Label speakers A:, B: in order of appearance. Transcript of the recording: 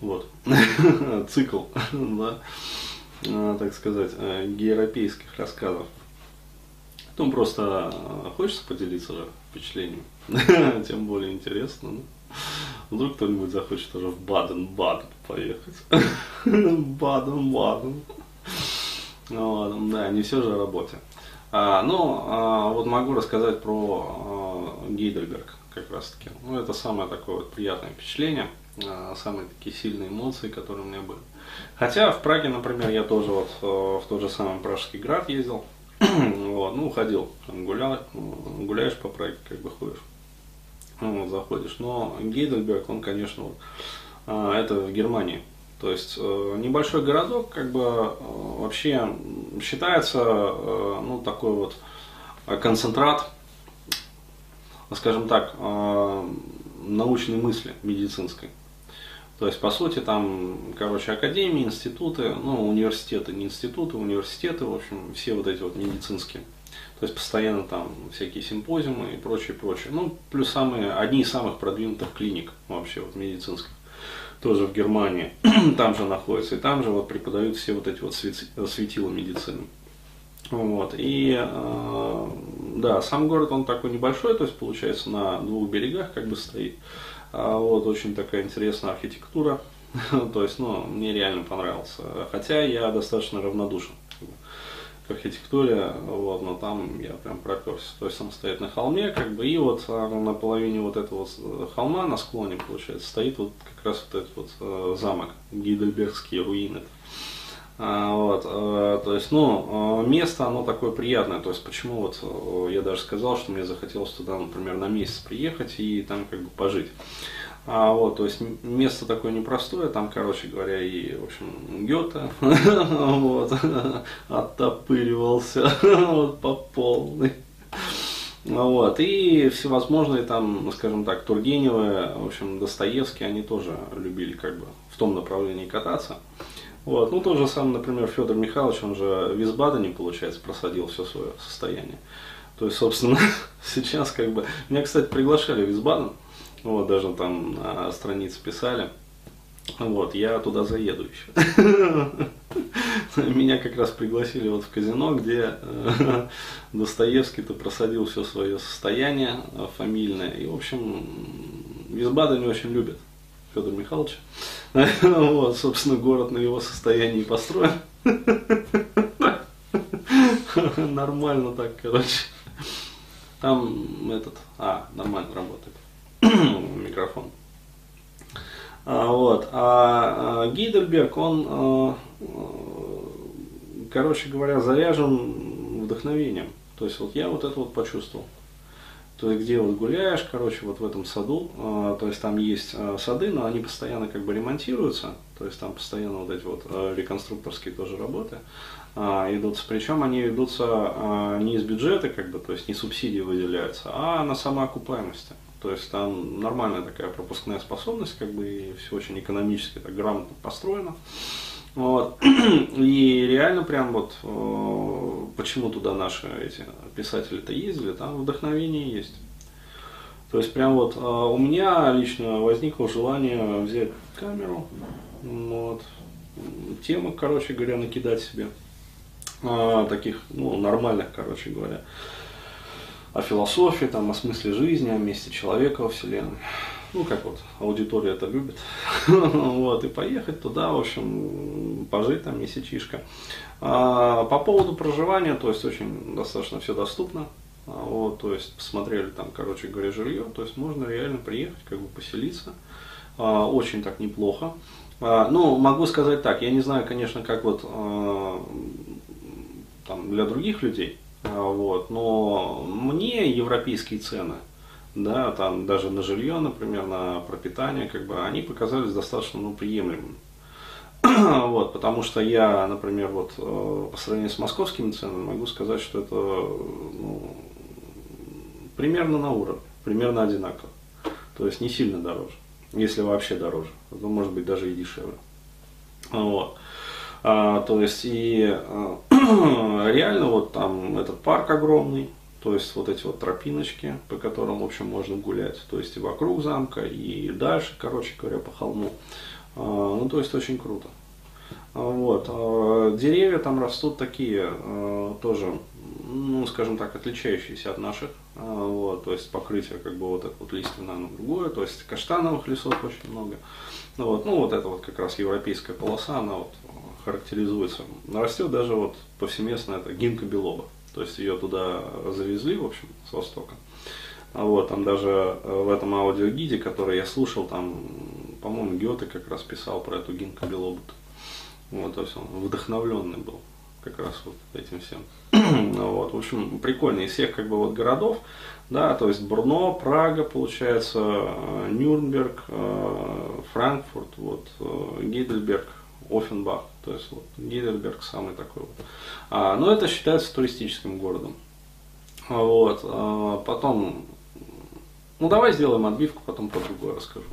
A: Вот. Цикл, да, а, так сказать, э, геропейских рассказов. Потом просто э, хочется поделиться впечатлением, тем более интересно. Ну. Вдруг кто-нибудь захочет уже в Баден-Баден поехать. Баден-Баден. Ну ладно, да, не все же о работе. А, ну, а, вот могу рассказать про а, Гейдельберг как раз таки. Ну, это самое такое вот приятное впечатление, самые такие сильные эмоции, которые у меня были. Хотя в Праге, например, я тоже вот а, в тот же самый Пражский град ездил, вот, ну, ходил, там гулял, гуляешь по Праге, как бы ходишь, ну, заходишь. Но Гейдельберг, он, конечно, вот, это в Германии. То есть э, небольшой городок, как бы э, вообще считается, э, ну, такой вот концентрат, скажем так, научной мысли медицинской. То есть, по сути, там, короче, академии, институты, ну, университеты, не институты, университеты, в общем, все вот эти вот медицинские. То есть, постоянно там всякие симпозиумы и прочее, прочее. Ну, плюс самые, одни из самых продвинутых клиник вообще вот медицинских. Тоже в Германии, там же находится, и там же вот преподают все вот эти вот светила медицины. Вот. И э, да, сам город он такой небольшой, то есть получается на двух берегах как бы стоит. А вот, очень такая интересная архитектура. То есть, ну, мне реально понравился. Хотя я достаточно равнодушен к архитектуре, вот, но там я прям проперся. То есть он стоит на холме, как бы, и вот на половине вот этого холма, на склоне, получается, стоит вот как раз вот этот вот э, замок, Гейдельбергские руины. А, вот, а, то есть, ну, а, место, оно такое приятное, то есть, почему вот э, я даже сказал, что мне захотелось туда, например, на месяц приехать и там как бы пожить. А, вот, то есть место такое непростое, там, короче говоря, и, в общем, Гёте, вот, оттопыривался, вот, по полной. Вот, и всевозможные там, скажем так, Тургеневы, в общем, Достоевские, они тоже любили как бы в том направлении кататься. Вот. Ну, тот же самый, например, Федор Михайлович, он же в Висбадене, получается, просадил все свое состояние. То есть, собственно, сейчас как бы... Меня, кстати, приглашали в Висбаден, вот, даже там на странице писали. Вот, я туда заеду еще. Меня как раз пригласили вот в казино, где э, Достоевский-то просадил все свое состояние фамильное. И, в общем, Висбаден не очень любят. Федор Михайлович. Вот, собственно, город на его состоянии построен. Нормально так, короче. Там этот, а, нормально работает микрофон. А, вот. А, а Гейдельберг, он, а, короче говоря, заряжен вдохновением. То есть вот я вот это вот почувствовал. То есть где вот гуляешь, короче, вот в этом саду, э, то есть там есть э, сады, но они постоянно как бы ремонтируются, то есть там постоянно вот эти вот э, реконструкторские тоже работы э, идутся. Причем они идутся э, не из бюджета, как бы, то есть не субсидии выделяются, а на самоокупаемости. То есть там нормальная такая пропускная способность, как бы и все очень экономически так грамотно построено. Вот. И реально прям вот э, почему туда наши эти писатели-то ездили, там вдохновение есть. То есть прям вот э, у меня лично возникло желание взять камеру, вот, темы, короче говоря, накидать себе, э, таких, ну, нормальных, короче говоря, о философии, там, о смысле жизни, о месте человека во Вселенной ну, как вот, аудитория это любит, вот, и поехать туда, в общем, пожить там месячишко. А, по поводу проживания, то есть, очень достаточно все доступно, а, вот, то есть, посмотрели там, короче говоря, жилье, то есть, можно реально приехать, как бы поселиться, а, очень так неплохо. Ну, могу сказать так, я не знаю, конечно, как вот там, для других людей, вот, но мне европейские цены – да, там даже на жилье, например, на пропитание, как бы, они показались достаточно ну, приемлемыми. вот, потому что я, например, вот э, по сравнению с московскими ценами могу сказать, что это ну, примерно на уровне, примерно одинаково. То есть не сильно дороже, если вообще дороже, то может быть даже и дешевле. Вот. А, то есть и а, реально вот там этот парк огромный, то есть вот эти вот тропиночки, по которым, в общем, можно гулять. То есть и вокруг замка, и дальше, короче говоря, по холму. ну, то есть очень круто. Вот. Деревья там растут такие, тоже, ну, скажем так, отличающиеся от наших. Вот, то есть покрытие как бы вот это вот лиственное, оно другое, то есть каштановых лесов очень много. Ну вот, ну вот это вот как раз европейская полоса, она вот характеризуется. Растет даже вот повсеместно это гинка белоба. То есть ее туда завезли, в общем, с востока. А вот, там даже э, в этом аудиогиде, который я слушал, там, по-моему, Гёте как раз писал про эту гинку белобу. Вот, то есть он вдохновленный был как раз вот этим всем. Ну вот, в общем, прикольно. Из всех как бы вот городов, да, то есть Брно, Прага, получается, э, Нюрнберг, э, Франкфурт, вот, Гейдельберг, Оффенбах. То есть вот, Гейдельберг самый такой вот. А, но это считается туристическим городом. А, вот. А, потом, ну давай сделаем отбивку, потом про другое расскажу.